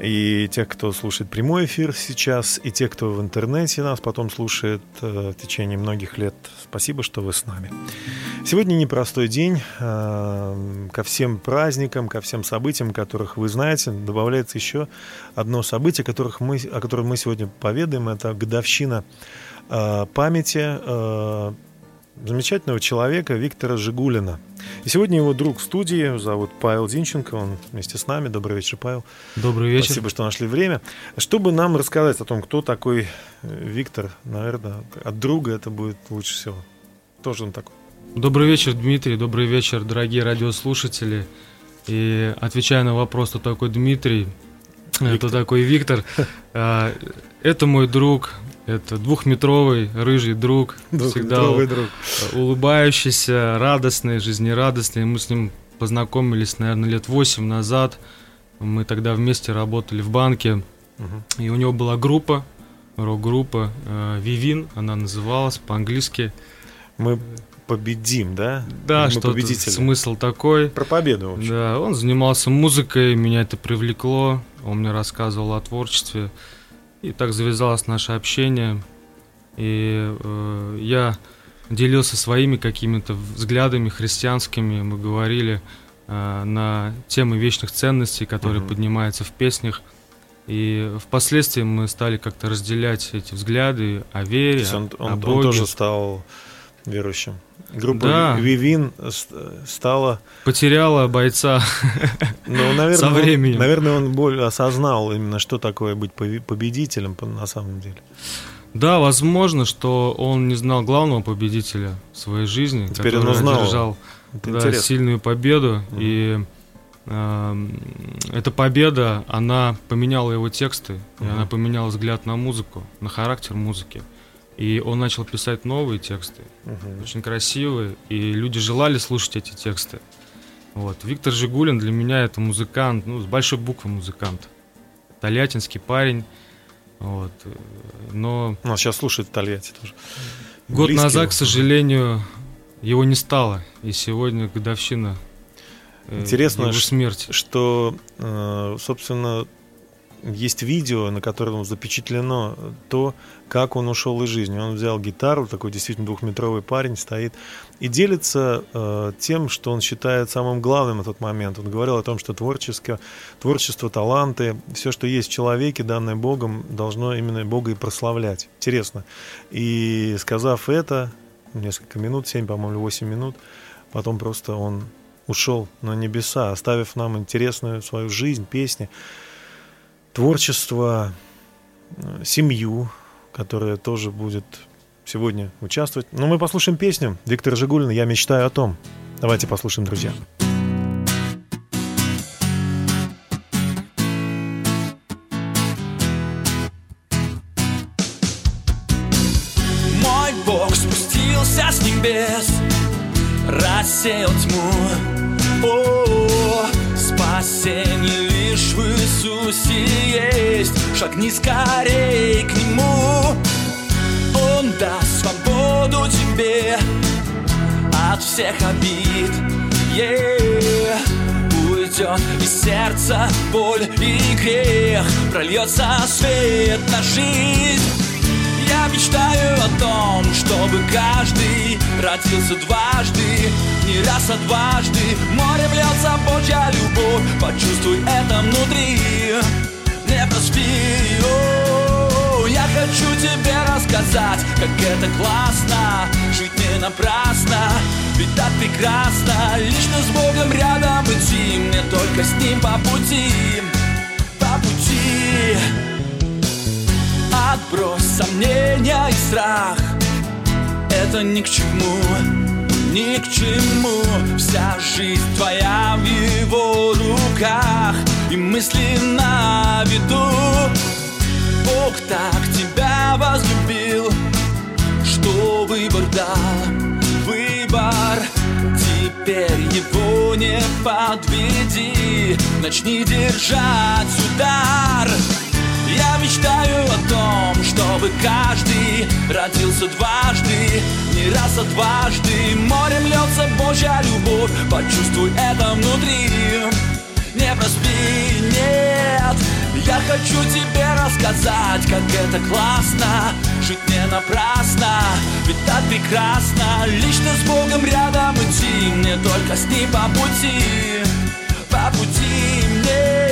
и тех, кто слушает прямой эфир сейчас, и тех, кто в интернете нас потом слушает э, в течение многих лет. Спасибо, что вы с нами. Сегодня непростой день. Э, Ко всем праздникам, ко всем событиям, которых вы знаете, добавляется еще одно событие, которых мы, о котором мы сегодня поведаем. Это годовщина э, памяти замечательного человека Виктора Жигулина. И сегодня его друг в студии зовут Павел Зинченко, он вместе с нами. Добрый вечер, Павел. Добрый вечер. Спасибо, что нашли время. Чтобы нам рассказать о том, кто такой э, Виктор, наверное, от друга это будет лучше всего. Тоже он такой. Добрый вечер, Дмитрий. Добрый вечер, дорогие радиослушатели. И отвечая на вопрос, кто такой Дмитрий, кто такой Виктор, а, это мой друг, это двухметровый рыжий друг, всегда друг. улыбающийся, радостный, жизнерадостный. Мы с ним познакомились, наверное, лет восемь назад. Мы тогда вместе работали в банке, Мгм. и у него была группа, рок-группа э, Вивин, она называлась по-английски. Мы победим, да? Да, мы что победители. смысл такой. Про победу, в общем. Да, он занимался музыкой, меня это привлекло, он мне рассказывал о творчестве. И так завязалось наше общение. И э, я делился своими какими-то взглядами христианскими, мы говорили э, на темы вечных ценностей, которые Мгм. поднимаются в песнях. И впоследствии мы стали как-то разделять эти взгляды о вере, То есть он, о он- он Боге. тоже стал верующим. Группа Да. Вивин с- стала Потеряла бойца. Ну, наверное, Со он- временем. наверное, он более осознал именно, что такое быть победителем по- на самом деле. Да, возможно, что он не знал главного победителя в своей жизни, Теперь который он узнал. одержал Это да, интересно. сильную победу. Мгм. И эм, эта победа, она поменяла его тексты, и Мгм. она поменяла взгляд на музыку, на характер музыки. И он начал писать новые тексты, Мгм. очень красивые, и люди желали слушать эти тексты. Вот. Виктор Жигулин для меня это музыкант, ну, с большой буквы музыкант. Тольяттинский парень. Вот. Но Нас сейчас слушает Тольятти тоже. Год Близкий назад, его. к сожалению, его не стало, и сегодня годовщина э, Интересно, его смерти. Что, э, собственно, есть видео, на котором запечатлено то, как он ушел из жизни. Он взял гитару, такой действительно двухметровый парень стоит, и делится э, тем, что он считает самым главным на тот момент. Он говорил о том, что творческое, творчество, таланты, все, что есть в человеке, данное Богом, должно именно Бога и прославлять. Интересно. И сказав это, несколько минут, 7, по-моему, 8 минут, потом просто он ушел на небеса, оставив нам интересную свою жизнь, песни, творчество, э, семью, которая тоже будет сегодня участвовать. Но мы послушаем песню Виктора Жигулина «Я мечтаю о том». Давайте послушаем, друзья. Мой Бог спустился с небес, рассеял тьму. Иисусе есть. Шагни скорей к Нему. Он даст свободу тебе от всех обид. Е, Уйдет из сердца боль и грех, прольется свет на жизнь. Мечтаю о том, чтобы каждый родился дважды, не раз, а дважды. Морем льется Божья любовь, почувствуй это внутри. Не проспи, о, я хочу тебе рассказать, как это классно, жить не напрасно, ведь так прекрасно, лично с Богом рядом идти, мне только с Ним по пути, по пути. Отбрось сомнения и страх. Это ни к чему, ни к чему. Вся жизнь твоя в его руках. И мысли на виду. Бог так тебя возлюбил, что выбор дал? Выбор. Теперь его не подведи. Начни держать удар Я мечтаю о том, чтобы каждый родился дважды Не раз, а дважды. Морем льется Божья любовь Почувствуй это внутри. Не проспи, нет Я хочу тебе рассказать, как это классно Жить не напрасно, ведь так прекрасно Лично с Богом рядом идти. Мне только с ним по пути По пути. Мне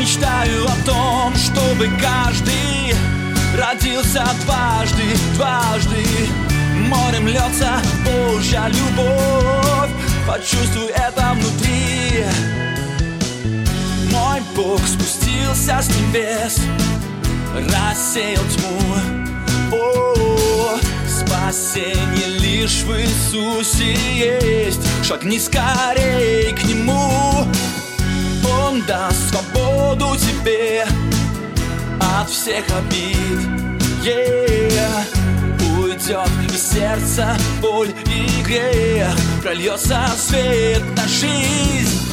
мечтаю о том, чтобы каждый родился дважды, дважды. Морем льется Божья любовь Почувствуй это внутри. Мой Бог спустился с небес Рассеял тьму. О, спасение лишь в Иисусе есть. Шагни скорей к Нему. Он даст свободу тебе От всех обид. Yeah. Уйдет из сердца боль и грех Прольется свет на жизнь.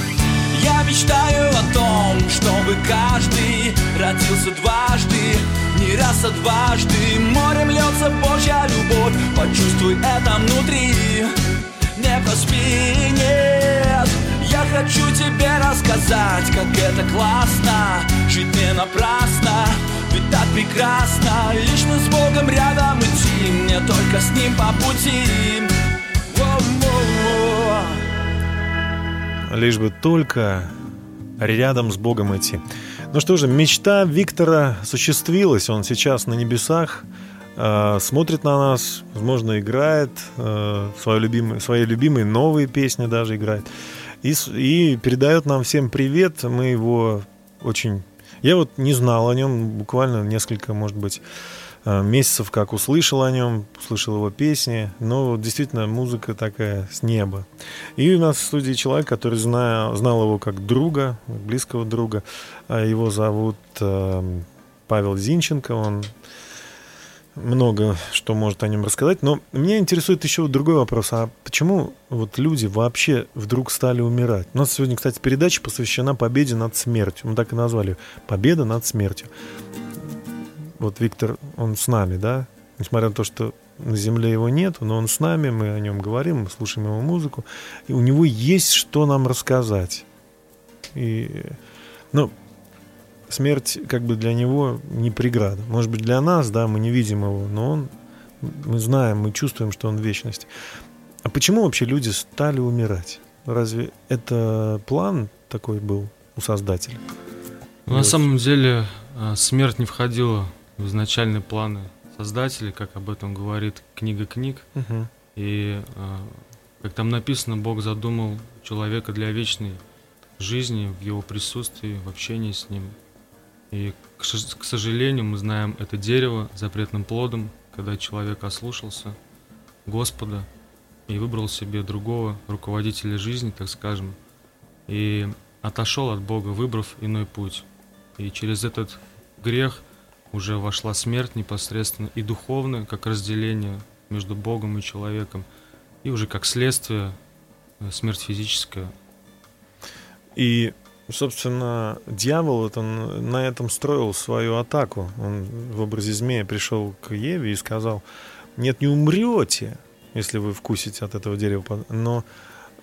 Я мечтаю о том, чтобы каждый родился дважды Не раз, а дважды. Морем льется Божья любовь Почувствуй это внутри. Не проспи, нет я хочу тебе рассказать, как это классно Жить не напрасно, ведь так прекрасно Лично с Богом рядом идти Мне только с Ним по пути. Лишь бы только рядом с Богом идти. Ну что же, мечта Виктора осуществилась. Он сейчас на небесах, э, смотрит на нас, возможно, играет э, свою любимую, свои любимые новые песни даже играет. И, и передает нам всем привет. Мы его очень... Я вот не знал о нем буквально несколько, может быть, э, месяцев, как услышал о нем, услышал его песни. Но вот действительно музыка такая с неба. И у нас в студии человек, который зная, знал его как друга, близкого друга. А Его зовут э, Павел Зинченко. Он много что может о нем рассказать. Но меня интересует еще другой вопрос. А почему вот люди вообще вдруг стали умирать? У нас сегодня, кстати, передача посвящена победе над смертью. Мы так и назвали. Победа над смертью. Вот Виктор, он с нами, да? Несмотря на то, что на Земле его нет, но он с нами, мы о нем говорим, мы слушаем его музыку, и у него есть что нам рассказать. И, ну, смерть как бы для него не преграда. Может быть, для нас, да, мы не видим его, но он, мы знаем, мы чувствуем, что он в вечности. А почему вообще люди стали умирать? Разве это план такой был у Создателя? Ну, на самом деле э, смерть не входила в изначальные планы создателей, как об этом говорит книга книг. Мгм. И, э, как там написано, Бог задумал человека для вечной жизни в его присутствии, в общении с ним. И, к сожалению, мы знаем это дерево запретным плодом, когда человек ослушался Господа и выбрал себе другого руководителя жизни, так скажем, и отошел от Бога, выбрав иной путь. И через этот грех уже вошла смерть непосредственно и духовная, как разделение между Богом и человеком, и уже как следствие э, смерть физическая. И, собственно, дьявол он на этом строил свою атаку. Он в образе змея пришел к Еве и сказал, нет, не умрете, если вы вкусите от этого дерева, но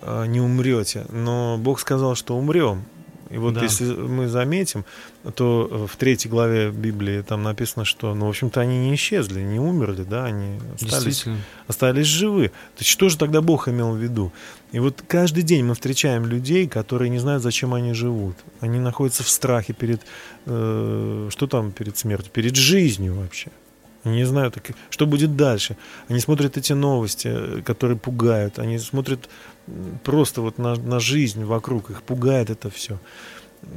э, не умрете. Но Бог сказал, что умрем. И вот Да. если мы заметим, то э, в третьей главе Библии там написано, что, ну, в общем-то, они не исчезли, не умерли, да, они остались, остались живы. То есть что же тогда Бог имел в виду? И вот каждый день мы встречаем людей, которые не знают, зачем они живут. Они находятся в страхе перед, э, что там перед смертью, перед жизнью вообще. Не знают, так- что будет дальше. Они смотрят эти новости, э, которые пугают. Они смотрят просто вот на, на жизнь вокруг. Их пугает это все.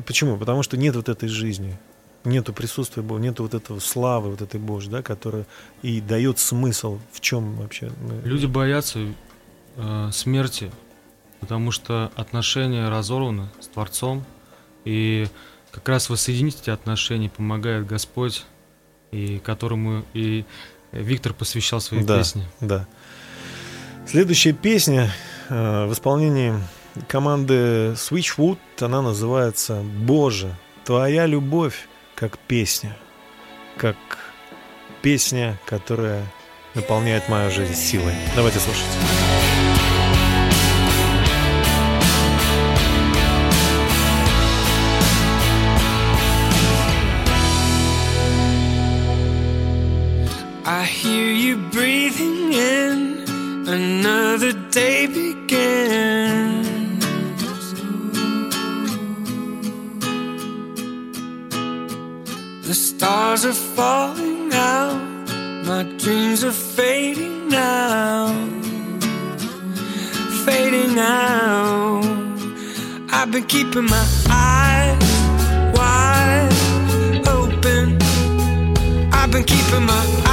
Почему? Потому что нет вот этой жизни. Нету присутствия Бога, нету вот этого славы, вот этой Божьей, да, которая и дает смысл, в чем вообще Люди боятся э, смерти, потому что отношения разорваны с Творцом, и как раз воссоединить эти отношения помогает Господь, и которому и Виктор посвящал свои Да. песни. Да. Следующая песня э, в исполнении команды Switchwood, она называется «Боже, твоя любовь как песня, как песня, которая наполняет мою жизнь силой». Давайте слушать. Stars are falling out, my dreams are fading now, fading out. I've been keeping my eyes wide open. I've been keeping my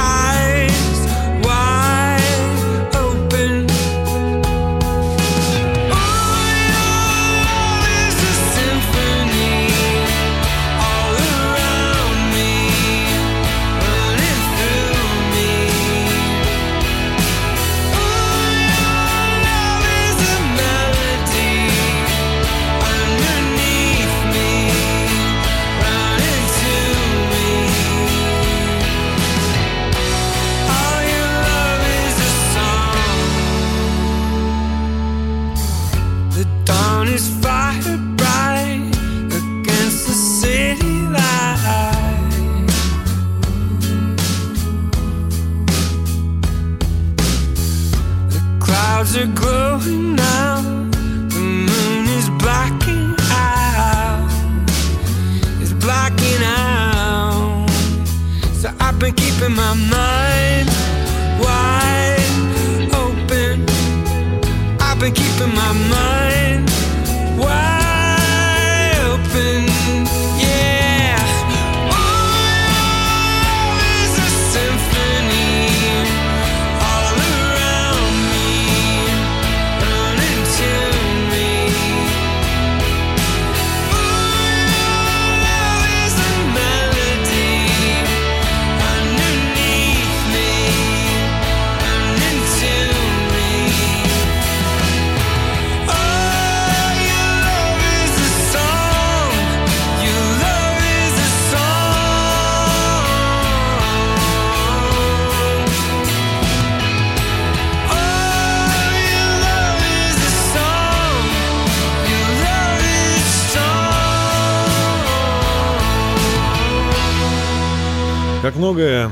многое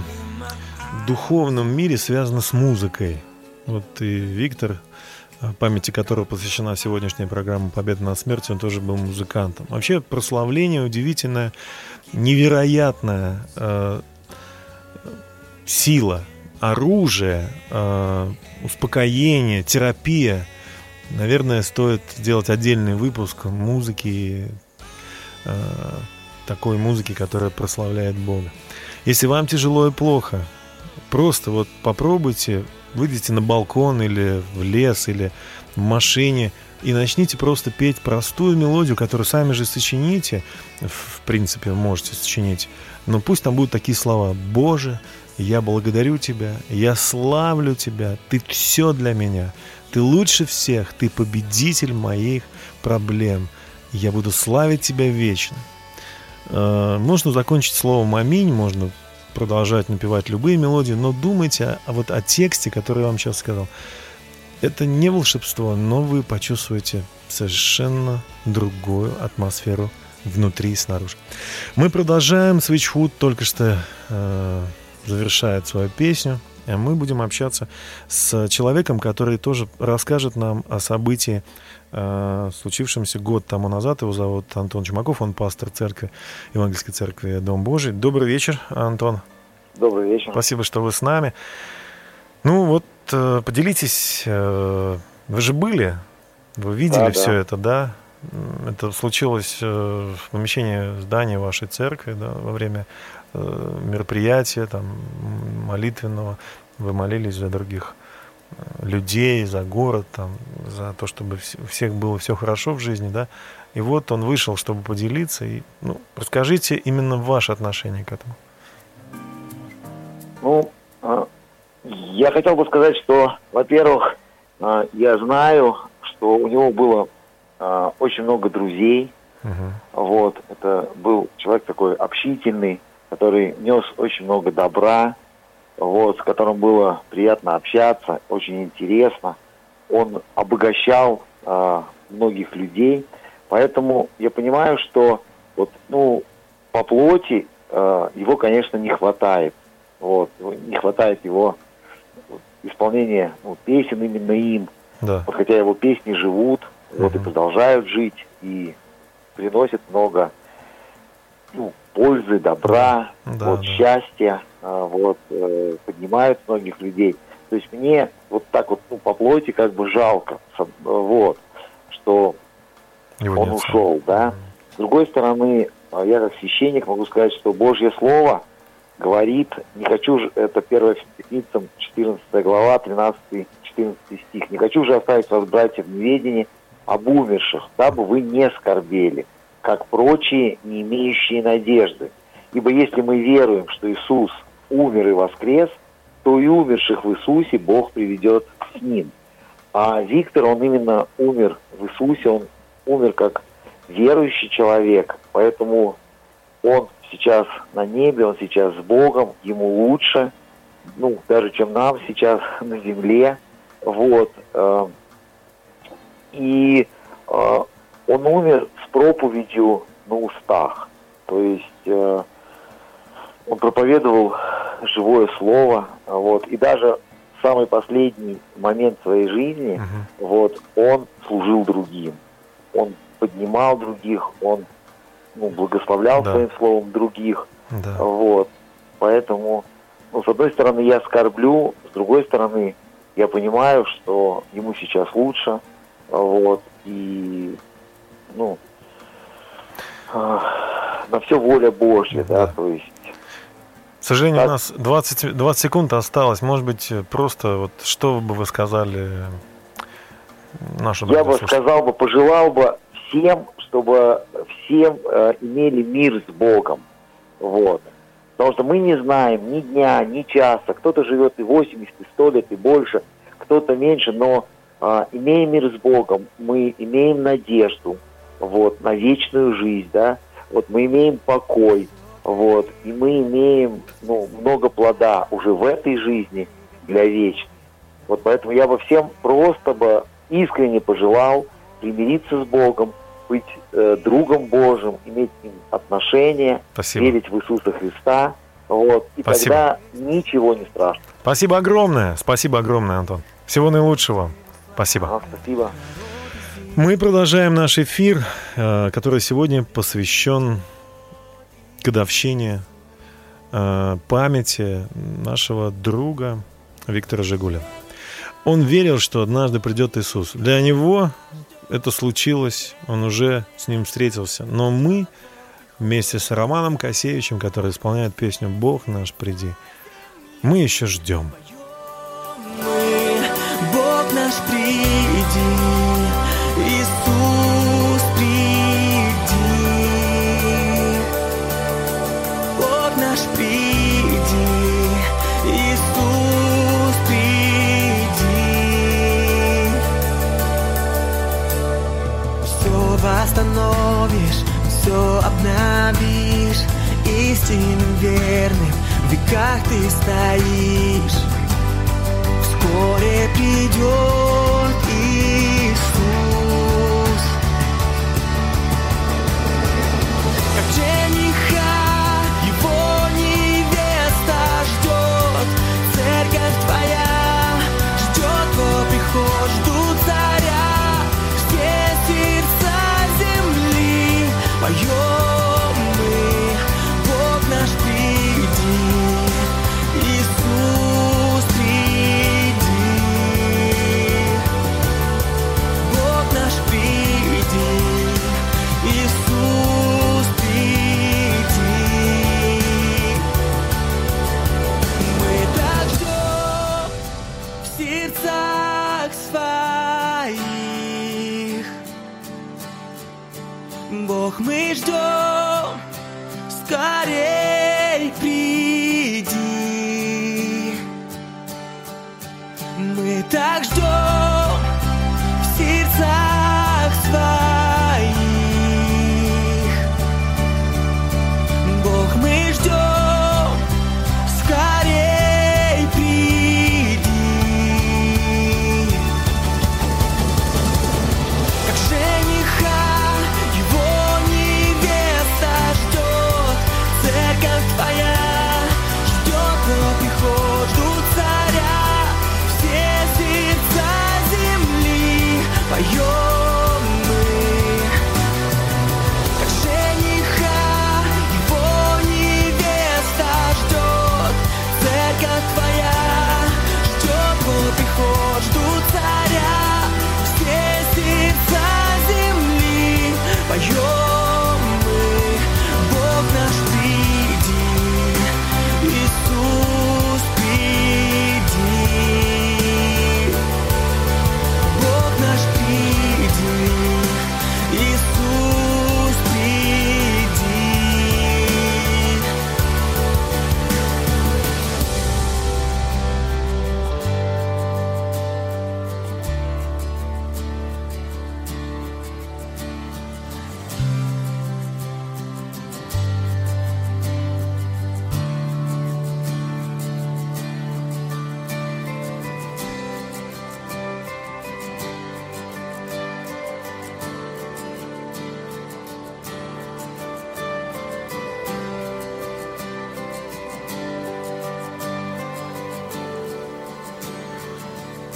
в духовном мире связано с музыкой. Вот и Виктор, а, памяти которого посвящена сегодняшняя программа «Победа над смертью», он тоже был музыкантом. Вообще прославление удивительное, невероятная э, сила, оружие, э, успокоение, терапия. Наверное, стоит сделать отдельный выпуск музыки, э, такой музыки, которая прославляет Бога. Если вам тяжело и плохо, просто вот попробуйте, выйдите на балкон или в лес, или в машине и начните просто петь простую мелодию, которую сами же сочините, в принципе, можете сочинить, но пусть там будут такие слова. «Боже, я благодарю Тебя, я славлю Тебя, Ты все для меня, Ты лучше всех, Ты победитель моих проблем, я буду славить Тебя вечно». Э, Можно закончить словом «Аминь», можно продолжать напевать любые мелодии, но думайте вот о тексте, который я вам сейчас сказал. Это не волшебство, но вы почувствуете совершенно другую атмосферу внутри и снаружи. Мы продолжаем. Switchwood только что э, завершает свою песню. А мы будем общаться с человеком, который тоже расскажет нам о событии, э, случившемся год тому назад. Его зовут Антон Чумаков, он пастор церкви, Евангельской церкви Дом Божий. Добрый вечер, Антон. Добрый вечер. Спасибо, что вы с нами. Ну вот, э, поделитесь, э, вы же были, вы видели Да, все да. это, да? М, Это случилось э, в помещении здания вашей церкви, да, во время э, мероприятия там молитвенного. Вы молились за других э, людей, за город, там, за то, чтобы у всех было все хорошо в жизни, да? И вот он вышел, чтобы поделиться. И, ну, расскажите именно ваше отношение к этому. Ну, я хотел бы сказать, что, во-первых, я знаю, что у него было а, очень много друзей. Мгм. Вот, это был человек такой общительный, который нес очень много добра, вот, с которым было приятно общаться, очень интересно. Он обогащал а, многих людей, поэтому я понимаю, что вот, ну, по плоти а, его, конечно, не хватает. Вот, не хватает его исполнения ну, песен именно им. Да. Вот хотя его песни живут, вот и продолжают жить, и приносят много ну, пользы, добра, Да, вот, да. счастья, а, вот, э, поднимают многих людей. То есть мне вот так вот ну, по плоти как бы жалко, вот, что Его он нет ушел, да. С другой стороны, а, я как священник могу сказать, что Божье Слово говорит, не хочу же, это 1 Фессалоникийцам 14 глава, 13-14 стих, не хочу же оставить вас, братья, в неведении об умерших, дабы вы не скорбели, как прочие, не имеющие надежды. Ибо если мы веруем, что Иисус умер и воскрес, то и умерших в Иисусе Бог приведет с Ним. А Виктор, он именно умер в Иисусе, он умер как верующий человек, поэтому он сейчас на небе, он сейчас с Богом, ему лучше, ну, даже чем нам сейчас на земле, вот. И э, он умер с проповедью на устах, то есть э, он проповедовал живое слово, вот, и даже в самый последний момент своей жизни, Мгм. вот, он служил другим, он поднимал других, он ну, благословлял Да. своим словом других, Да. вот, поэтому, ну, с одной стороны, я скорблю, с другой стороны, я понимаю, что ему сейчас лучше, вот, и, ну, а, на все воля Божья, да, то есть К сожалению, у Так. нас 20, 20 секунд осталось. Может быть, просто вот что бы вы сказали нашим Я бы сказал бы, пожелал бы всем, чтобы всем э, имели мир с Богом. Вот. Потому что мы не знаем ни дня, ни часа. Кто-то живет и 80, и 100 лет, и больше, кто-то меньше, но э, имея мир с Богом, мы имеем надежду вот, на вечную жизнь, да, вот мы имеем покой, вот, и мы имеем ну, много плода уже в этой жизни для вечности. Вот поэтому я бы всем просто бы искренне пожелал примириться с Богом, быть э, другом Божьим, иметь с ним отношения, Спасибо. верить в Иисуса Христа. Вот, и Спасибо. тогда ничего не страшно. Спасибо огромное. Спасибо огромное, Антон. Всего наилучшего. Спасибо. Спасибо. Мы продолжаем наш эфир, э, который сегодня посвящен годовщине э, памяти нашего друга Виктора Жигуля. Он верил, что однажды придет Иисус. Для него это случилось, он уже с ним встретился. Но мы вместе с Романом Косевичем, который исполняет песню «Бог наш, приди», мы еще ждем. Наш, приди, Иисус, приди, Бог наш, приди, Иисус, приди, все восстановишь, все обновишь, истинным верным в веках ты стоишь. Вскоре придет Иисус. скорей приди. Мы так ждем.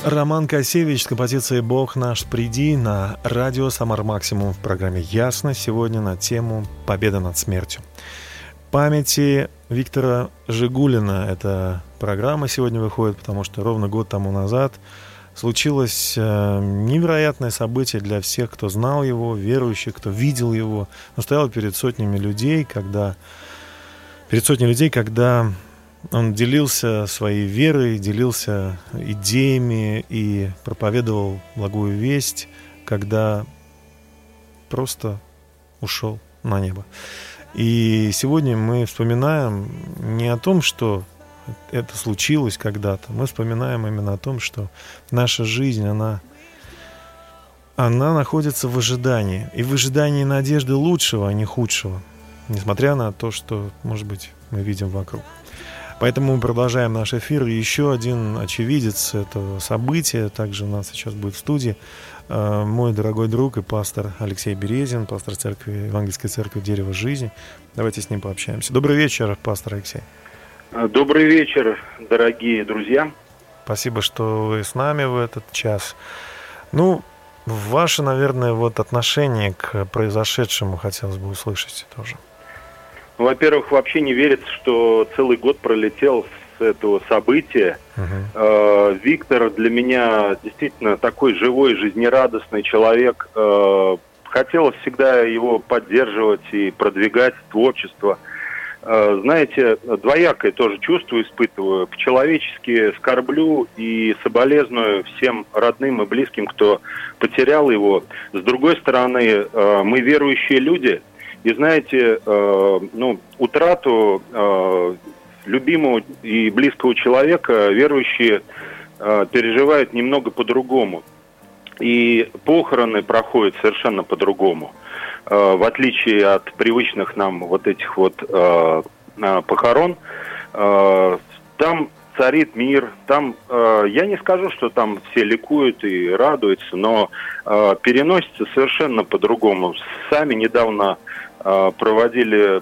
Роман Косевич с композицией «Бог наш, приди» на радио «Самар Максимум» в программе «Ясно» сегодня на тему «Победа над смертью». Памяти Виктора Жигулина эта программа сегодня выходит, потому что ровно год тому назад случилось э, невероятное событие для всех, кто знал его, верующих, кто видел его, но стоял перед сотнями людей, когда перед сотней людей, когда он делился своей верой, делился идеями и проповедовал благую весть, когда просто ушел на небо. И сегодня мы вспоминаем не о том, что это случилось когда-то, мы вспоминаем именно о том, что наша жизнь, она, она находится в ожидании. И в ожидании надежды лучшего, а не худшего. Несмотря на то, что, может быть, мы видим вокруг. Поэтому мы продолжаем наш эфир. И еще один очевидец этого события также у нас сейчас будет в студии. Э, мой дорогой друг и пастор Алексей Березин, пастор церкви, Евангельской церкви «Дерево жизни». Давайте с ним пообщаемся. Добрый вечер, пастор Алексей. Э, добрый вечер, дорогие друзья. Спасибо, что вы с нами в этот час. Ну, ваше, наверное, вот отношение к произошедшему хотелось бы услышать тоже. Ну, во-первых, вообще не верится, что целый год пролетел с этого события. Uh-huh. Виктор для меня действительно такой живой, жизнерадостный человек. Э, хотелось всегда его поддерживать и продвигать творчество. Э, знаете, двоякое тоже чувство испытываю. По-человечески скорблю и соболезную всем родным и близким, кто потерял его. С другой стороны, мы верующие люди – и знаете, э, ну, утрату э, любимого и близкого человека верующие э, переживают немного по-другому. И похороны проходят совершенно по-другому. Э, в отличие от привычных нам вот этих вот э, э похорон, э, там царит мир. Там, э, я не скажу, что там все ликуют и радуются, но э, переносится совершенно по-другому. Сами недавно проводили э,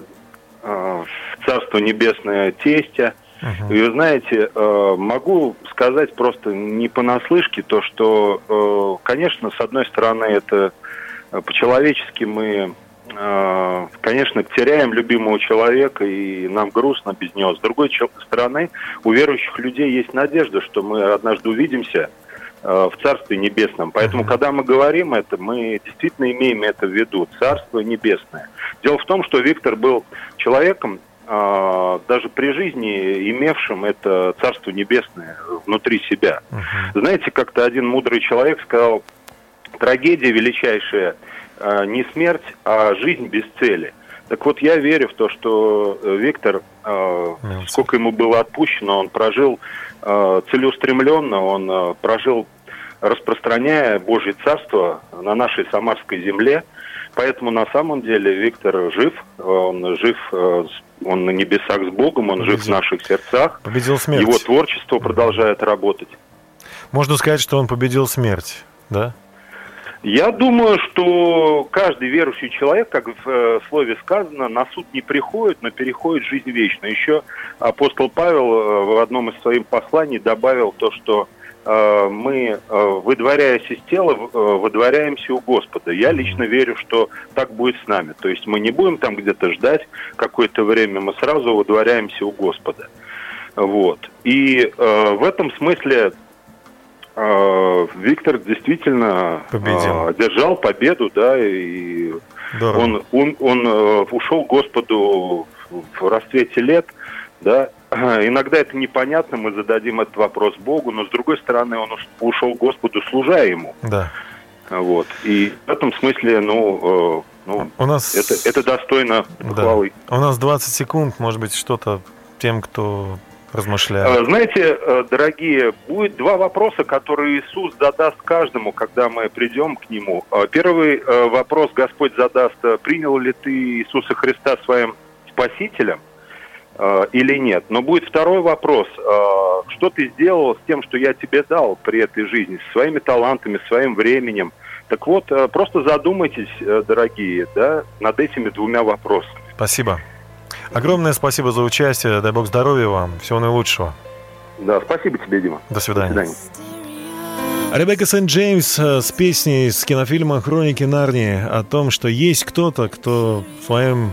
в Царство Небесное тестя. Uh-huh. И вы знаете, э, могу сказать просто не понаслышке то, что, конечно, с одной стороны, это по-человечески мы, конечно, теряем любимого человека, и нам грустно без него. С другой стороны, у верующих людей есть надежда, что мы однажды увидимся – Э, в Царстве Небесном. Поэтому, когда мы говорим это, мы действительно имеем это в виду, Царство Небесное. Дело в том, что Виктор был человеком, э, даже при жизни имевшим это Царство Небесное внутри себя. Uh-huh. Знаете, как-то один мудрый человек сказал, трагедия величайшая э, не смерть, а жизнь без цели. Так вот, я верю в то, что Виктор, э, сколько ему было отпущено, он прожил э, целеустремленно, он э, прожил распространяя Божье Царство на нашей Самарской земле. Поэтому на самом деле Виктор жив, он жив, э, он на небесах с Богом, он победил. жив в наших сердцах. Победил смерть. Его творчество продолжает работать. Можно сказать, что он победил смерть, да? Я думаю, что каждый верующий человек, как в э, слове сказано, на суд не приходит, но переходит в жизнь вечную. Еще апостол Павел э, в одном из своих посланий добавил то, что мы, э, выдворяясь из тела, э, выдворяемся у Господа. Я лично верю, что так будет с нами. То есть мы не будем там где-то ждать какое-то время, мы сразу выдворяемся у Господа. Вот. И э, в этом смысле э, Виктор действительно э, одержал победу, да, и Здорово. он, он, он э, ушел Господу в расцвете лет, да, Иногда это непонятно, мы зададим этот вопрос Богу, но с другой стороны, он ушел Господу, служа ему. Да. Вот. И в этом смысле, ну, э, ну у нас... это, это достойно. Да. У нас 20 секунд, может быть, что-то тем, кто размышляет. Э, знаете, э, дорогие, будет два вопроса, которые Иисус задаст каждому, когда мы придем к Нему. Первый вопрос Господь задаст, принял ли ты Иисуса Христа своим Спасителем? Э, или нет. Но будет второй вопрос. Э, что ты сделал с тем, что я тебе дал при этой жизни, своими талантами, своим временем? Так вот, э, просто задумайтесь, дорогие, да, над этими двумя вопросами. Спасибо. Огромное спасибо за участие. Дай бог здоровья вам. Всего наилучшего. Да, спасибо тебе, Дима. До свидания. До свидания. Ребекка Сент-Джеймс с песней с кинофильма «Хроники Нарнии» о том, что есть кто-то, кто своим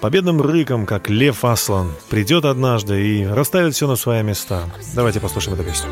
победным рыком, как Лев Аслан, придет однажды и расставит все на свои места. Давайте послушаем эту песню.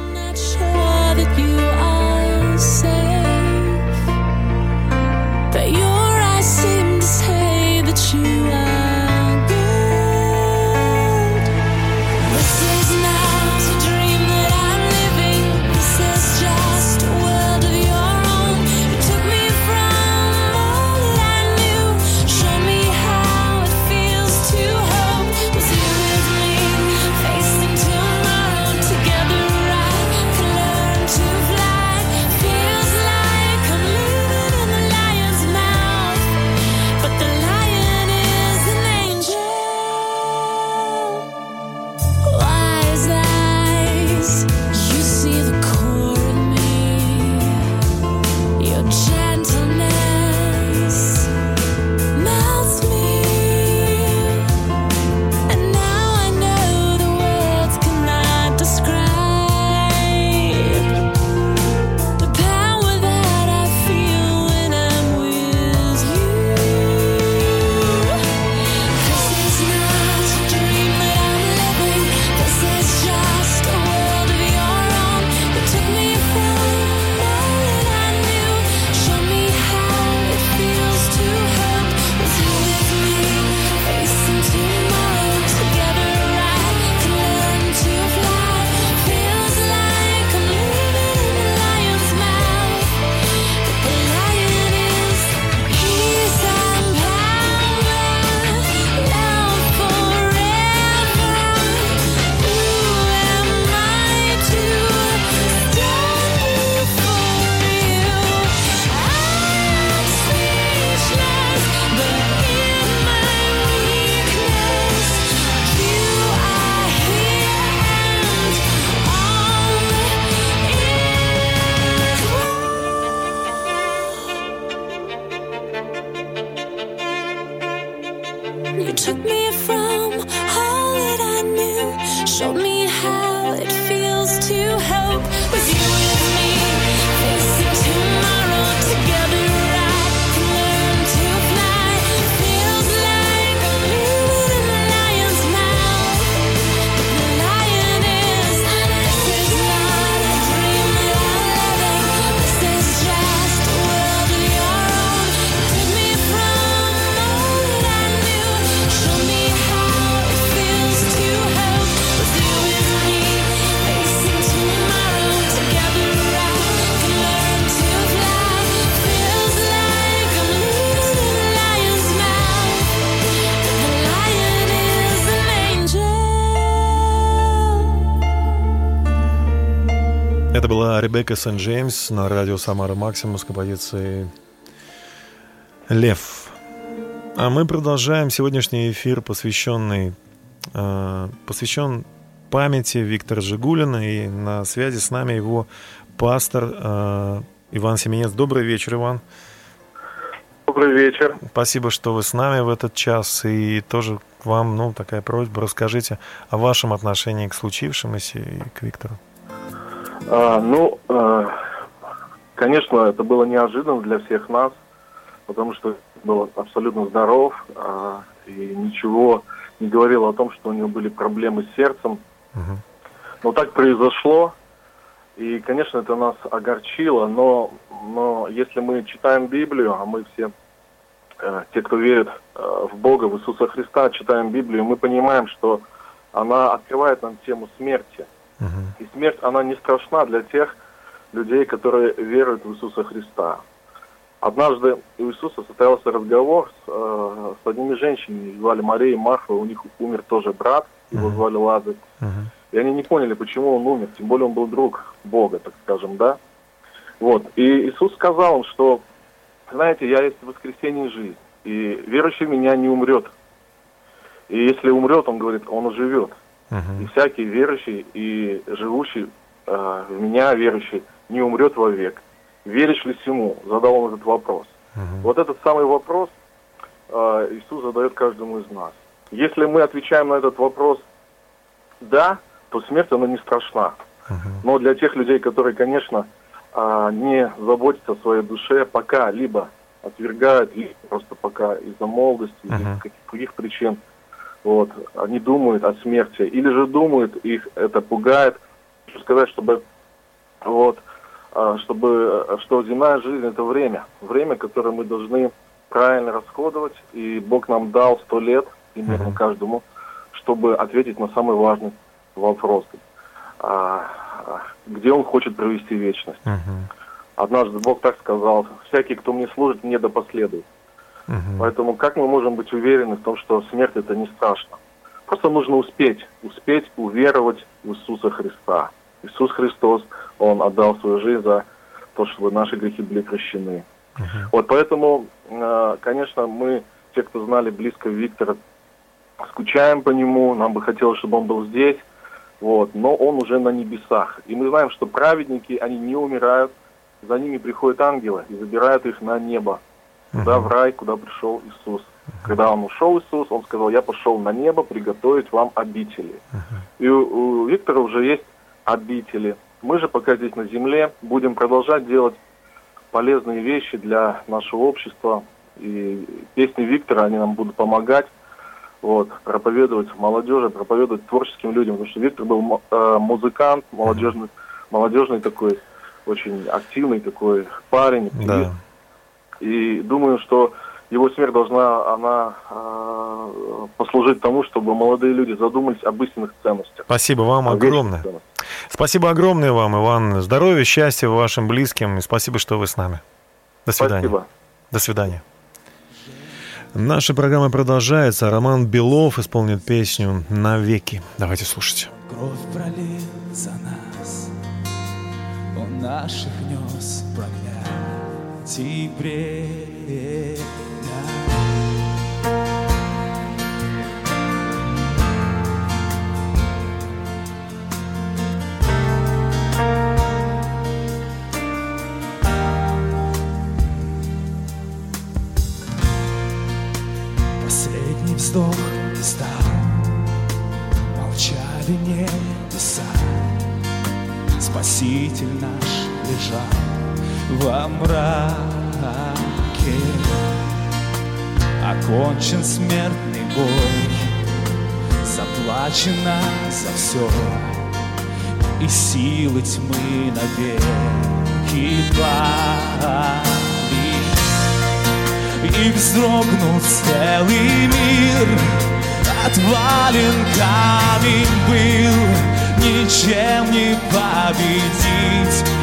show Ребекка Сент-Джеймс на радио Самара Максимум с композицией «Лев». А мы продолжаем сегодняшний эфир, посвященный э, посвящен памяти Виктора Жигулина. И на связи с нами его пастор э, Иван Семенец. Добрый вечер, Иван. Добрый вечер. Спасибо, что вы с нами в этот час. И тоже к вам ну, такая просьба, расскажите о вашем отношении к случившемуся и к Виктору. А, ну, а, конечно, это было неожиданно для всех нас, потому что был абсолютно здоров а, и ничего не говорил о том, что у него были проблемы с сердцем. uh Но так произошло, и, конечно, это нас огорчило, но, но если мы читаем Библию, а мы все, э, те, кто верит э, в Бога, в Иисуса Христа, читаем Библию, мы понимаем, что она открывает нам тему смерти – и смерть, она не страшна для тех людей, которые веруют в Иисуса Христа. Однажды у Иисуса состоялся разговор с, э, с одними женщинами, звали Мария и Марфа, у них умер тоже брат, его звали Лазарь. И они не поняли, почему он умер, тем более он был друг Бога, так скажем, да. Вот. И Иисус сказал им, что, знаете, я есть воскресенье и жизнь, и верующий в меня не умрет. И если умрет, он говорит, он живет. Uh-huh. И всякий верующий и живущий э, в меня верующий не умрет вовек. Веришь ли всему? Задал он этот вопрос. Uh-huh. Вот этот самый вопрос э, Иисус задает каждому из нас. Если мы отвечаем на этот вопрос «да», то смерть, она не страшна. Uh-huh. Но для тех людей, которые, конечно, а, не заботятся о своей душе, пока либо отвергают, либо просто пока из-за молодости, uh-huh. из каких других причин, вот, они думают о смерти, или же думают, их это пугает, хочу сказать, чтобы, вот, а, чтобы, что земная жизнь это время, время, которое мы должны правильно расходовать, и Бог нам дал сто лет, примерно uh-huh. каждому, чтобы ответить на самый важный вопрос. А, где он хочет провести вечность. Uh-huh. Однажды Бог так сказал, всякий, кто мне служит, мне да последует. Uh-huh. Поэтому как мы можем быть уверены в том, что смерть это не страшно? Просто нужно успеть, успеть уверовать в Иисуса Христа. Иисус Христос, Он отдал свою жизнь за то, чтобы наши грехи были прощены. Uh-huh. Вот поэтому, э, конечно, мы, те, кто знали близко Виктора, скучаем по нему, нам бы хотелось, чтобы он был здесь, вот, но он уже на небесах. И мы знаем, что праведники, они не умирают, за ними приходят ангелы и забирают их на небо, туда, в рай, куда пришел Иисус. Когда он ушел, Иисус, он сказал, я пошел на небо приготовить вам обители. И у, у Виктора уже есть обители. Мы же пока здесь на земле будем продолжать делать полезные вещи для нашего общества. И песни Виктора, они нам будут помогать вот, проповедовать молодежи, проповедовать творческим людям, потому что Виктор был э, музыкант, молодежный, молодежный такой, очень активный такой парень. Да. И, думаю, что его смерть должна она э, послужить тому, чтобы молодые люди задумались об истинных ценностях. Спасибо вам огромное. Спасибо огромное вам, Иван. Здоровья, счастья вашим близким. И спасибо, что вы с нами. До свидания. Спасибо. До свидания. Наша программа продолжается. Роман Белов исполнит песню «Навеки». Давайте слушать. Кровь пролил за нас, он наших нес и бремя. вздох и стал. Молчали Спаситель наш лежал во мраке. Окончен смертный бой Заплачено за все И силы тьмы навеки пали и вздрогнул целый мир Отвален камень был Ничем не победить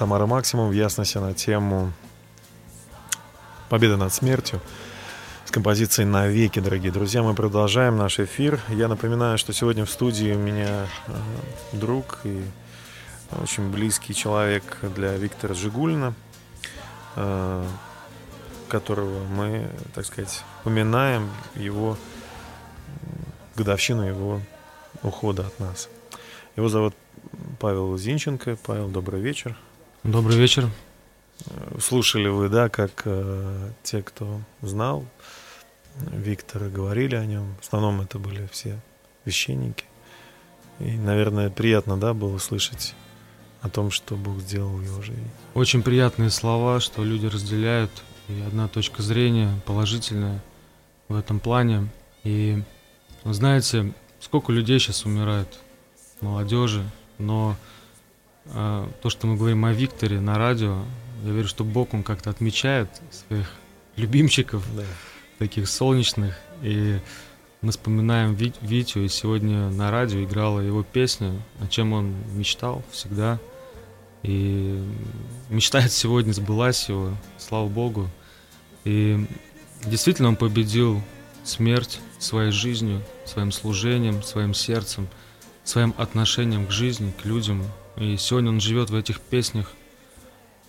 «Самара Максимум» в ясности на тему «Победа над смертью» с композицией «Навеки», дорогие друзья. Мы продолжаем наш эфир. Я напоминаю, что сегодня в студии у меня э, друг и очень близкий человек для Виктора Жигулина, э, которого мы, так сказать, поминаем его годовщину его ухода от нас. Его зовут Павел Зинченко. Павел, добрый вечер. Добрый вечер. Слушали вы, да, как э, те, кто знал Виктора, говорили о нем. В основном это были все священники. И, наверное, приятно, да, было слышать о том, что Бог сделал в его жизни. Очень приятные слова, что люди разделяют. И одна точка зрения положительная в этом плане. И, знаете, сколько людей сейчас умирает, молодежи, но то, что мы говорим о Викторе на радио, я верю, что Бог, Он как-то отмечает своих любимчиков, да. таких солнечных, и мы вспоминаем Витю, и сегодня на радио играла его песня, о чем он мечтал всегда. И мечтает сегодня сбылась его, слава Богу. И действительно он победил смерть своей жизнью, своим служением, своим сердцем, своим отношением к жизни, к людям. И сегодня он живет в этих песнях.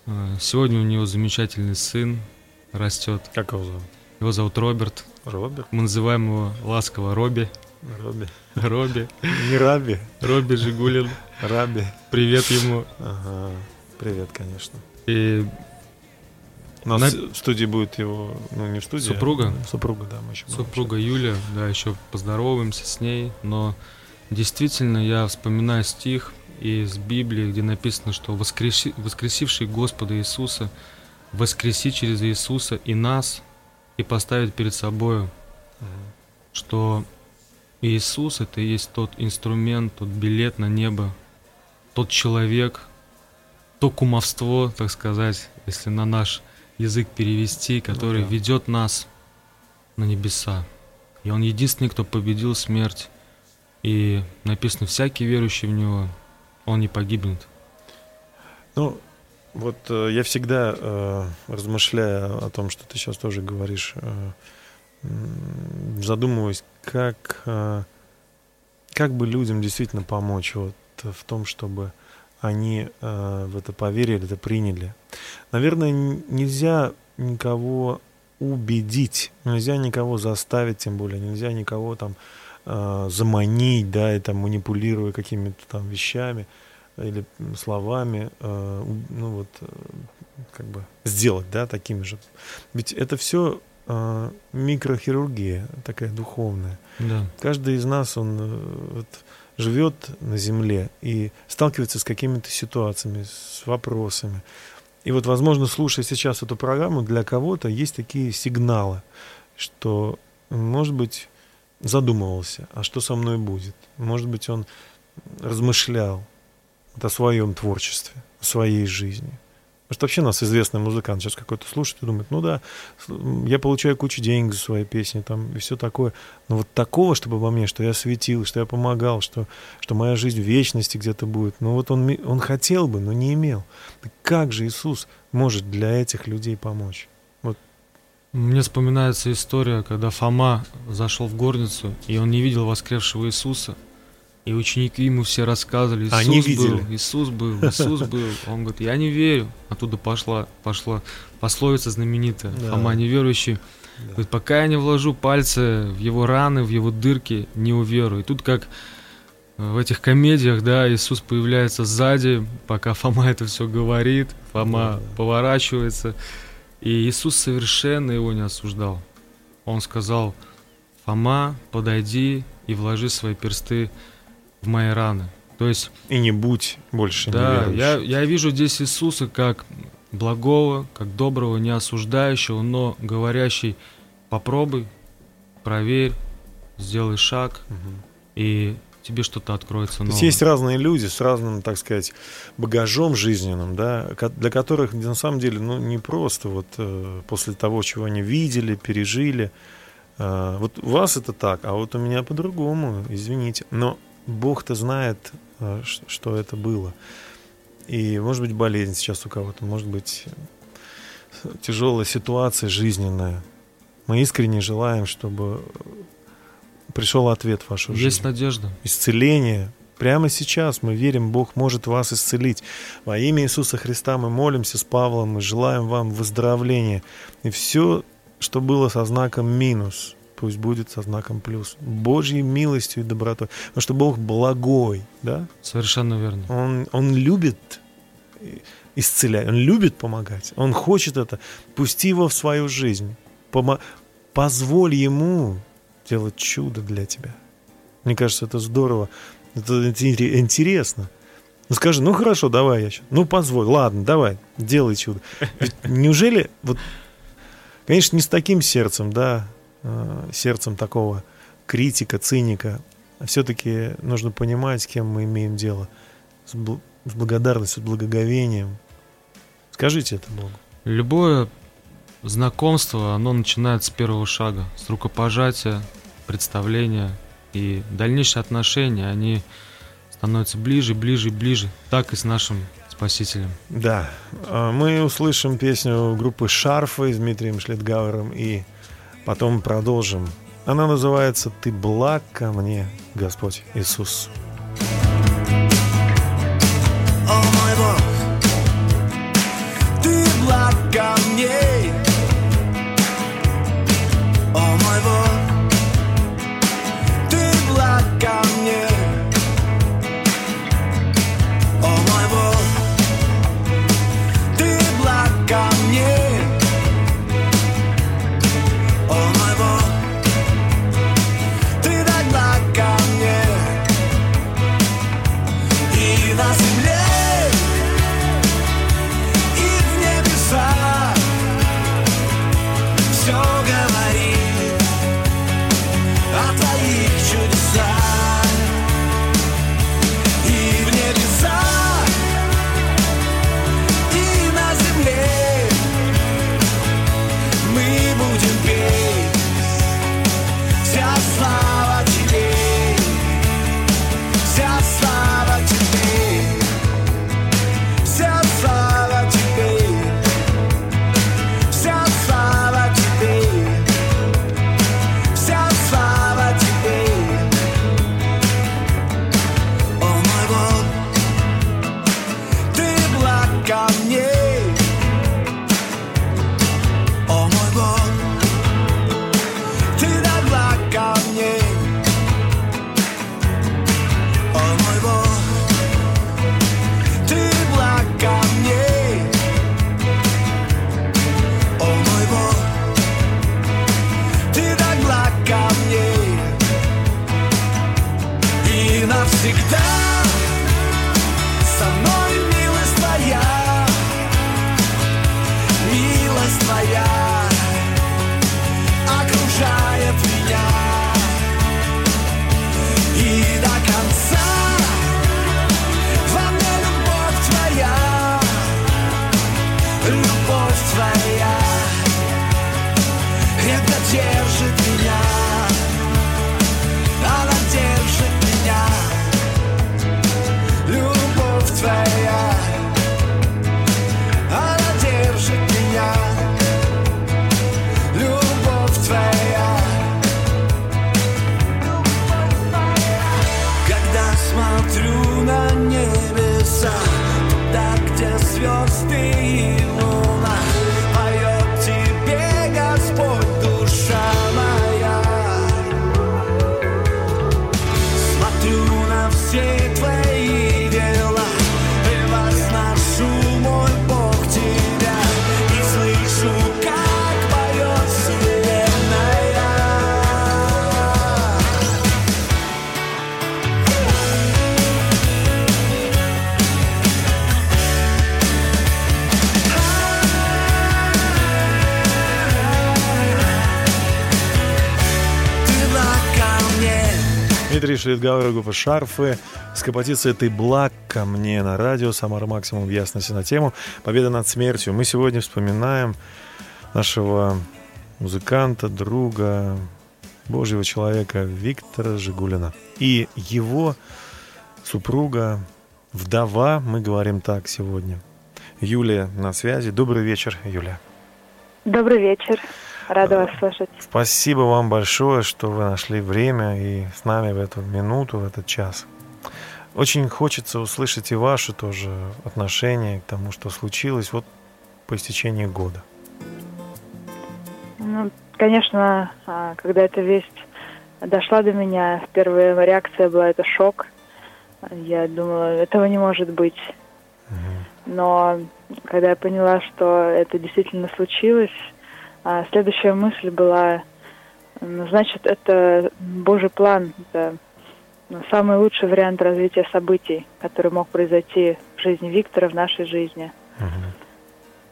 А, сегодня у него замечательный сын растет. Как его зовут? Его зовут Роберт. Роберт? Мы называем его ласково Робби. Робби. Робби. Не Раби. Робби Жигулин. Раби. Привет ему. Ага. Привет, конечно. И у нас На... в студии будет его, ну не в студии. Супруга. А, супруга, да, мы еще. Супруга Юля, да, еще поздороваемся с ней. Но действительно я вспоминаю стих из Библии, где написано, что воскреси, воскресивший Господа Иисуса воскреси через Иисуса и нас и поставить перед собой, что Иисус это и есть тот инструмент, тот билет на небо, тот человек, то кумовство, так сказать, если на наш язык перевести, который ну, да. ведет нас на небеса. И он единственный, кто победил смерть. И написано, всякий верующий в него, он не погибнет. Ну, вот э, я всегда э, размышляя о том, что ты сейчас тоже говоришь, э, задумываюсь, как, э, как бы людям действительно помочь вот в том, чтобы они э, в это поверили, это приняли. Наверное, нельзя никого убедить, нельзя никого заставить, тем более нельзя никого там э, заманить, да, и там манипулируя какими-то там вещами или словами, э, ну вот, э, как бы сделать, да, такими же. Ведь это все э, микрохирургия такая духовная. Да. Каждый из нас, он э, вот, живет на Земле и сталкивается с какими-то ситуациями, с вопросами. И вот, возможно, слушая сейчас эту программу, для кого-то есть такие сигналы, что, может быть, задумывался, а что со мной будет. Может быть, он размышлял о своем творчестве, о своей жизни. Потому что вообще нас известный музыкант сейчас какой-то слушает и думает, ну да, я получаю кучу денег за свои песни там и все такое. Но вот такого, чтобы во мне, что я светил, что я помогал, что, что моя жизнь в вечности где-то будет. Ну вот он, он хотел бы, но не имел. Как же Иисус может для этих людей помочь? Мне вспоминается история, когда Фома зашел в горницу, и он не видел воскресшего Иисуса. И ученики ему все рассказывали, Иисус Они видели. был, Иисус был, Иисус был. Он говорит, я не верю. Оттуда пошла, пошла пословица знаменитая. Да. Фома неверующий. Да. Говорит, пока я не вложу пальцы в его раны, в его дырки, не уверую. И тут как в этих комедиях, да, Иисус появляется сзади, пока Фома это все говорит, Фома да, да. поворачивается. И Иисус совершенно его не осуждал. Он сказал, Фома, подойди и вложи свои персты в мои раны. То есть... И не будь больше Да, я, я вижу здесь Иисуса как благого, как доброго, не осуждающего, но говорящий попробуй, проверь, сделай шаг, угу. и тебе что-то откроется новое. То есть есть разные люди с разным, так сказать, багажом жизненным, да, для которых на самом деле ну, не просто вот э, после того, чего они видели, пережили. Э, вот у вас это так, а вот у меня по-другому, извините. Но Бог-то знает, э, что это было. И, может быть, болезнь сейчас у кого-то, может быть, тяжелая ситуация жизненная. Мы искренне желаем, чтобы пришел ответ в вашу жизнь. Есть надежда. Исцеление. Прямо сейчас мы верим, Бог может вас исцелить. Во имя Иисуса Христа мы молимся с Павлом, мы желаем вам выздоровления. И все, что было со знаком минус, пусть будет со знаком плюс. Божьей милостью и добротой. Потому что Бог благой, да? Совершенно верно. Он, он любит исцелять, он любит помогать, он хочет это. Пусти его в свою жизнь. Помо... Позволь ему делать чудо для тебя. Мне кажется, это здорово. Это, интересно. Ну скажи, ну хорошо, давай я сейчас. Ну позволь, ладно, давай, делай чудо. Ведь неужели, вот, конечно, не с таким сердцем, да, э, сердцем такого критика, циника, а все-таки нужно понимать, с кем мы имеем дело. С, бл- с благодарностью, с благоговением. Скажите это Богу. Любое знакомство, оно начинается с первого шага, с рукопожатия, представления и дальнейшие отношения, они становятся ближе, ближе, ближе, так и с нашим Спасителем. Да, а мы услышим песню группы Шарфы с Дмитрием Шлетгауэром и потом продолжим. Она называется «Ты благ ко мне, Господь Иисус». О мой Бог, ты благ ко мне. О мой ты благ ко мне. О мой ты благ ко мне. Где звезды Дмитрий Шлитгауэр, группа «Шарфы» с композицией «Ты благ ко мне» на радио «Самара Максимум» в ясности на тему «Победа над смертью». Мы сегодня вспоминаем нашего музыканта, друга, божьего человека Виктора Жигулина и его супруга вдова, мы говорим так сегодня. Юлия на связи. Добрый вечер, Юлия. Добрый вечер. Рада вас слышать. Спасибо вам большое, что вы нашли время и с нами в эту минуту, в этот час. Очень хочется услышать и ваши тоже отношения к тому, что случилось вот по истечении года. Ну, конечно, а, когда эта весть дошла до меня, первая реакция была это шок. Я думала, этого не может быть. Но когда я поняла, что это действительно случилось, а следующая мысль была, ну, значит, это Божий план, это ну, самый лучший вариант развития событий, который мог произойти в жизни Виктора, в нашей жизни.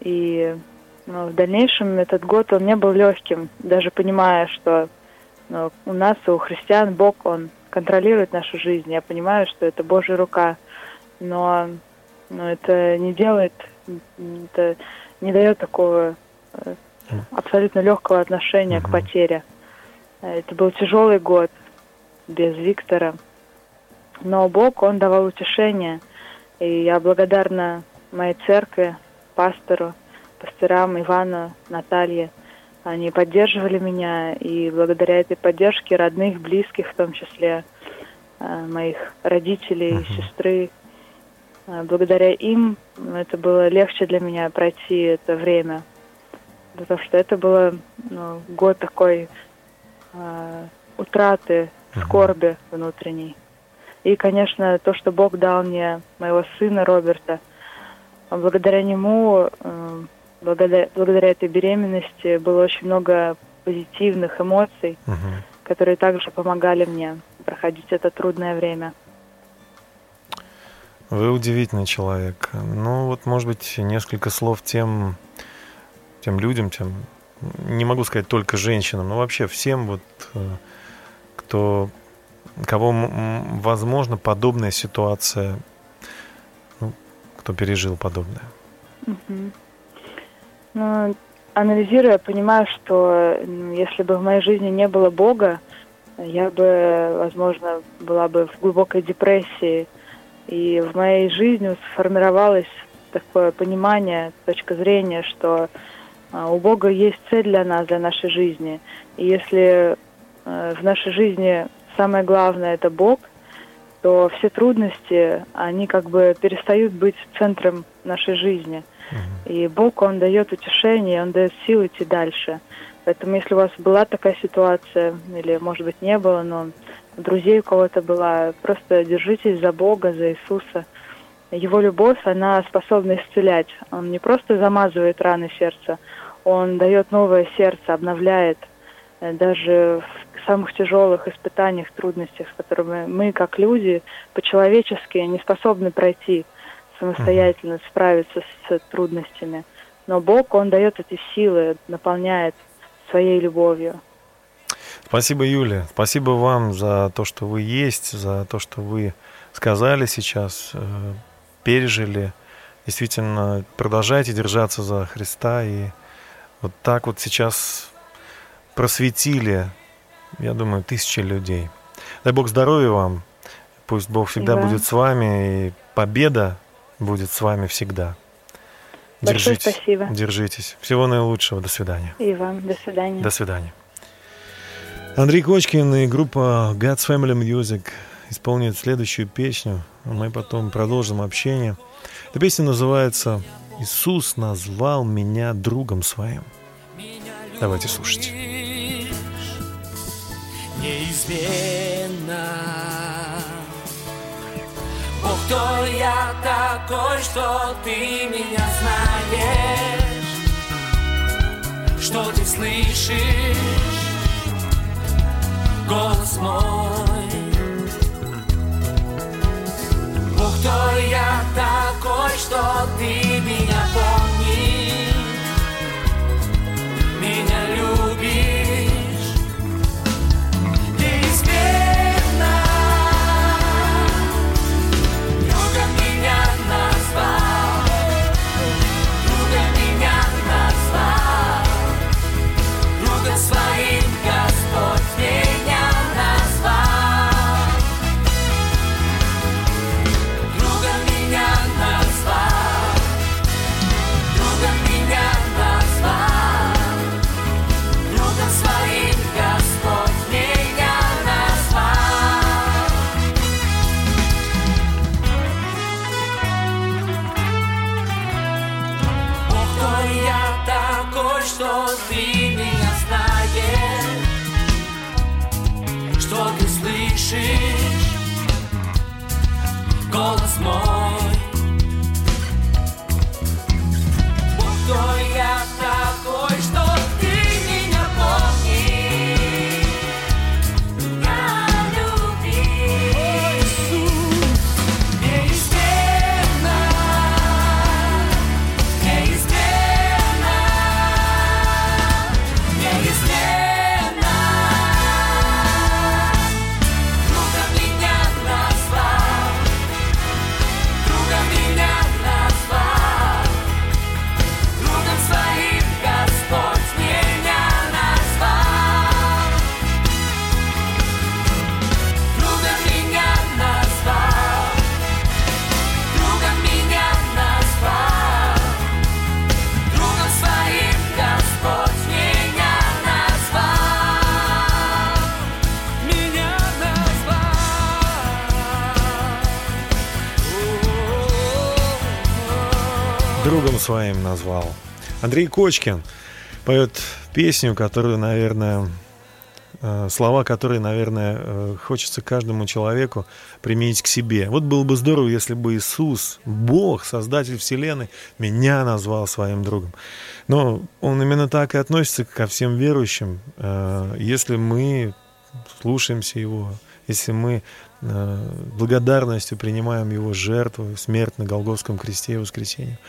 И ну, в дальнейшем этот год он не был легким, даже понимая, что ну, у нас, у христиан, Бог, Он контролирует нашу жизнь. Я понимаю, что это Божья рука, но, но это не делает, это не дает такого э, абсолютно легкого отношения mm-hmm. к потере. Это был тяжелый год без Виктора. Но Бог, Он давал утешение. И я благодарна моей церкви, пастору, пасторам Ивану, Наталье. Они поддерживали меня, и благодаря этой поддержке родных, близких, в том числе э, моих родителей, uh-huh. сестры, э, благодаря им это было легче для меня пройти это время потому что это было ну, год такой э, утраты, скорби внутренней. И, конечно, то, что Бог дал мне моего сына Роберта, благодаря нему, э, благодаря, благодаря этой беременности, было очень много позитивных эмоций, угу. которые также помогали мне проходить это трудное время. Вы удивительный человек. Ну вот, может быть, несколько слов тем тем людям, тем, не могу сказать только женщинам, но вообще всем, вот, э, кто, кого, возможно, подобная ситуация, ну, кто пережил подобное. Ну, анализируя, понимаю, что если бы в моей жизни не было Бога, я бы, возможно, была бы в глубокой депрессии. И в моей жизни сформировалось такое понимание, точка зрения, что у Бога есть цель для нас, для нашей жизни. И если э, в нашей жизни самое главное это Бог, то все трудности, они как бы перестают быть центром нашей жизни. И Бог, Он дает утешение, Он дает силы идти дальше. Поэтому если у вас была такая ситуация, или, может быть, не было, но друзей у кого-то была, просто держитесь за Бога, за Иисуса. Его любовь, она способна исцелять. Он не просто замазывает раны сердца, он дает новое сердце, обновляет э, даже в самых тяжелых испытаниях, трудностях, с которыми мы, как люди, по-человечески не способны пройти самостоятельно, справиться с трудностями. Но Бог, Он дает эти силы, наполняет своей любовью. Спасибо, Юля. Спасибо вам за то, что вы есть, за то, что вы сказали сейчас, э, пережили. Действительно, продолжайте держаться за Христа и вот так вот сейчас просветили, я думаю, тысячи людей. Дай Бог здоровья вам. Пусть Бог всегда да. будет с вами, и победа будет с вами всегда. Большое держитесь, спасибо. Держитесь. Всего наилучшего. До свидания. И вам. До свидания. До свидания. Андрей Кочкин и группа God's Family Music исполнит следующую песню. Мы потом продолжим общение. Эта песня называется Иисус назвал меня другом своим. Давайте слушать. Неизменно Бог, кто я такой, что ты меня знаешь Что ты слышишь голос мой кто я такой, что ты меня помнишь, Другом своим назвал. Андрей Кочкин поет песню, которую, наверное, э, слова, которые, наверное, э, хочется каждому человеку применить к себе. Вот было бы здорово, если бы Иисус, Бог, Создатель Вселенной, меня назвал своим другом. Но Он именно так и относится ко всем верующим. Э, Если мы слушаемся Его, если мы благодарностью принимаем Его жертву, смерть на Голгофском кресте и воскресенье,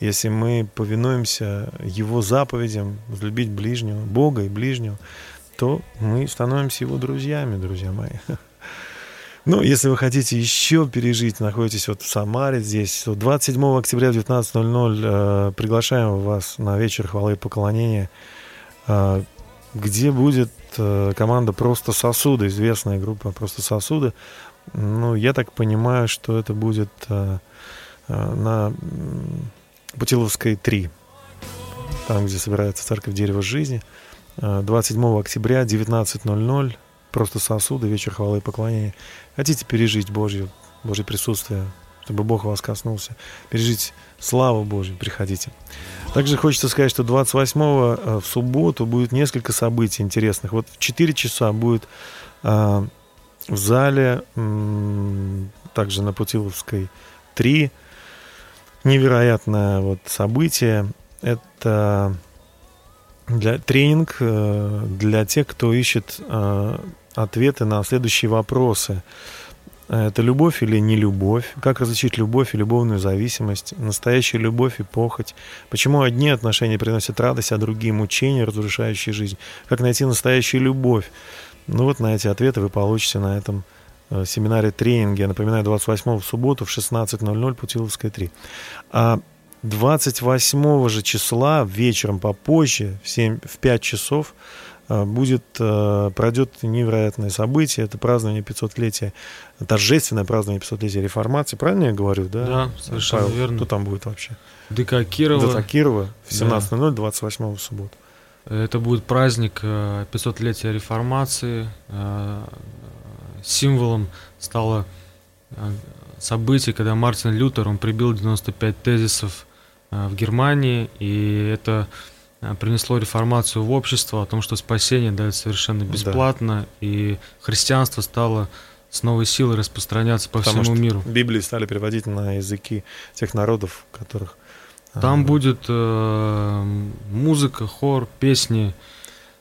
если мы повинуемся Его заповедям, возлюбить ближнего, Бога и ближнего, то мы становимся Его друзьями, друзья мои. Ну, если вы хотите еще пережить, находитесь вот в Самаре здесь, то 27 октября в 19.00 э, приглашаем вас на вечер хвалы и поклонения, э, где будет э, команда «Просто сосуды», известная группа «Просто сосуды». Ну, я так понимаю, что это будет э, э, на Путиловской 3, там, где собирается церковь Дерево Жизни. Э, 27 октября, 19.00, просто сосуды, вечер хвалы и поклонения. Хотите пережить Божье, Божье присутствие, чтобы Бог вас коснулся, пережить славу Божью, приходите. Также хочется сказать, что 28-го э, в субботу будет несколько событий интересных. Вот в 4 часа будет э, в зале, м, также на Путиловской 3, невероятное вот событие. Это для, тренинг э, для тех, кто ищет э, ответы на следующие вопросы. Это любовь или не любовь? Как различить любовь и любовную зависимость? Настоящая любовь и похоть? Почему одни отношения приносят радость, а другие мучения, разрушающие жизнь? Как найти настоящую любовь? Ну вот на эти ответы вы получите на этом э, семинаре тренинге. Я напоминаю, 28 в субботу в 16.00 Путиловская 3. А 28 же числа вечером попозже, в, 7, в 5 часов, будет, э, пройдет невероятное событие. Это празднование 500-летия, торжественное празднование 500-летия реформации. Правильно я говорю, да? Да, совершенно Павел, верно. Кто там будет вообще? ДК Кирова. ДК Кирова в Да. 17.00, 28 в субботу. Это будет праздник э, 500-летия реформации. Э, Символом стало э, событие, когда Мартин Лютер, он прибил 95 тезисов э, в Германии, и это э, принесло реформацию в общество о том, что спасение дается совершенно Да. бесплатно, и христианство стало с новой силой распространяться по Потому всему миру. Библии стали переводить на языки тех народов, которых... Там а, будет э, музыка, хор, песни.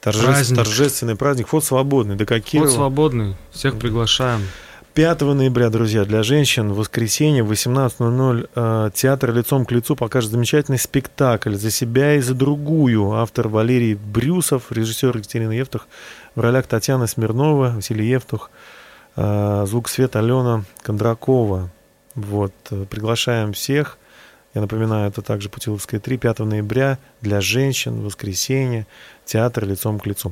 торжеств- праздник. торжественный праздник. Вход свободный. ДК Кирова. Вот свободный, всех приглашаем. 5 ноября, друзья, для женщин воскресенье в 18.00 э, театр «Лицом к лицу» покажет замечательный спектакль «За себя и за другую». Автор Валерий Брюсов, режиссер Екатерина Евтух, в ролях Татьяна Смирнова, Василий Евтух, э, звук свет Алена Кондракова. Вот, э, приглашаем всех. Я напоминаю, это также Путиловская 3, 5 ноября для женщин, воскресенье, театр «Лицом к лицу».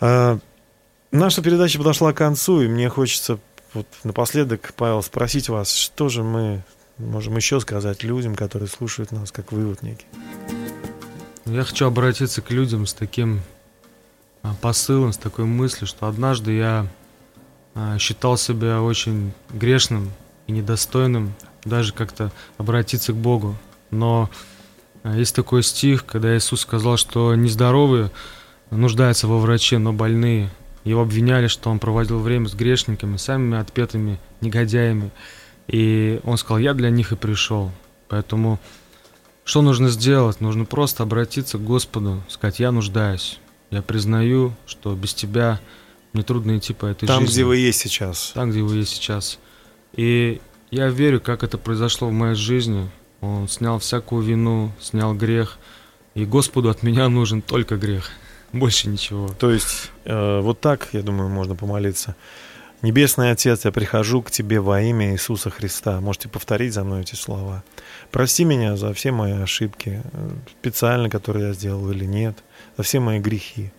Наша передача подошла к концу, и мне хочется вот напоследок, Павел, спросить вас, что же мы можем еще сказать людям, которые слушают нас, как вывод некий? Я хочу обратиться к людям с таким а, посылом, с такой мыслью, что однажды я а, считал себя очень грешным и недостойным даже как-то обратиться к Богу. Но Есть такой стих, когда Иисус сказал, что нездоровые нуждаются во враче, но больные. Его обвиняли, что он проводил время с грешниками, самыми отпетыми негодяями. И он сказал, я для них и пришел. Поэтому что нужно сделать? Нужно просто обратиться к Господу, сказать, я нуждаюсь. Я признаю, что без тебя мне трудно идти по этой Там, жизни. где вы есть сейчас. Там, где вы есть сейчас. И я верю, как это произошло в моей жизни. Он снял всякую вину, снял грех. И Господу от меня нужен только грех. Больше ничего. То есть э, вот так, я думаю, можно помолиться. Небесный Отец, я прихожу к Тебе во имя Иисуса Христа. Можете повторить за мной эти слова. Прости меня за все мои ошибки, э, специально, которые я сделал или нет, за все мои грехи.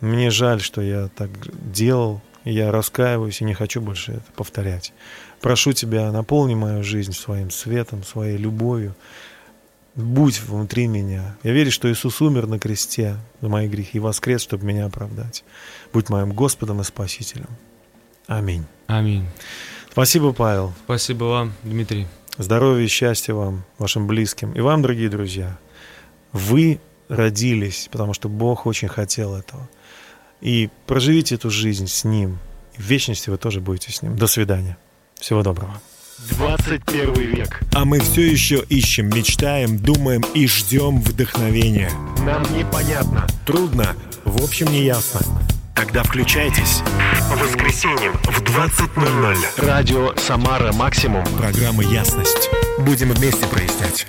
Мне жаль, что я так делал, и я раскаиваюсь и не хочу больше это повторять. Прошу Тебя, наполни мою жизнь своим светом, своей любовью. Будь внутри меня. Я верю, что Иисус умер на кресте за мои грехи и воскрес, чтобы меня оправдать. Будь моим Господом и Спасителем. Аминь. Аминь. Спасибо, Павел. Спасибо вам, Дмитрий. Здоровья и счастья вам, вашим близким. И вам, дорогие друзья. Вы родились, потому что Бог очень хотел этого. И проживите эту жизнь с Ним. И в вечности вы тоже будете с Ним. До свидания. Всего доброго. 21 век. А мы все еще ищем, мечтаем, думаем и ждем вдохновения. Нам непонятно. Трудно, в общем, не ясно. Тогда включайтесь. По воскресеньям в 20.00. Радио «Самара Максимум». Программа «Ясность». Будем вместе прояснять.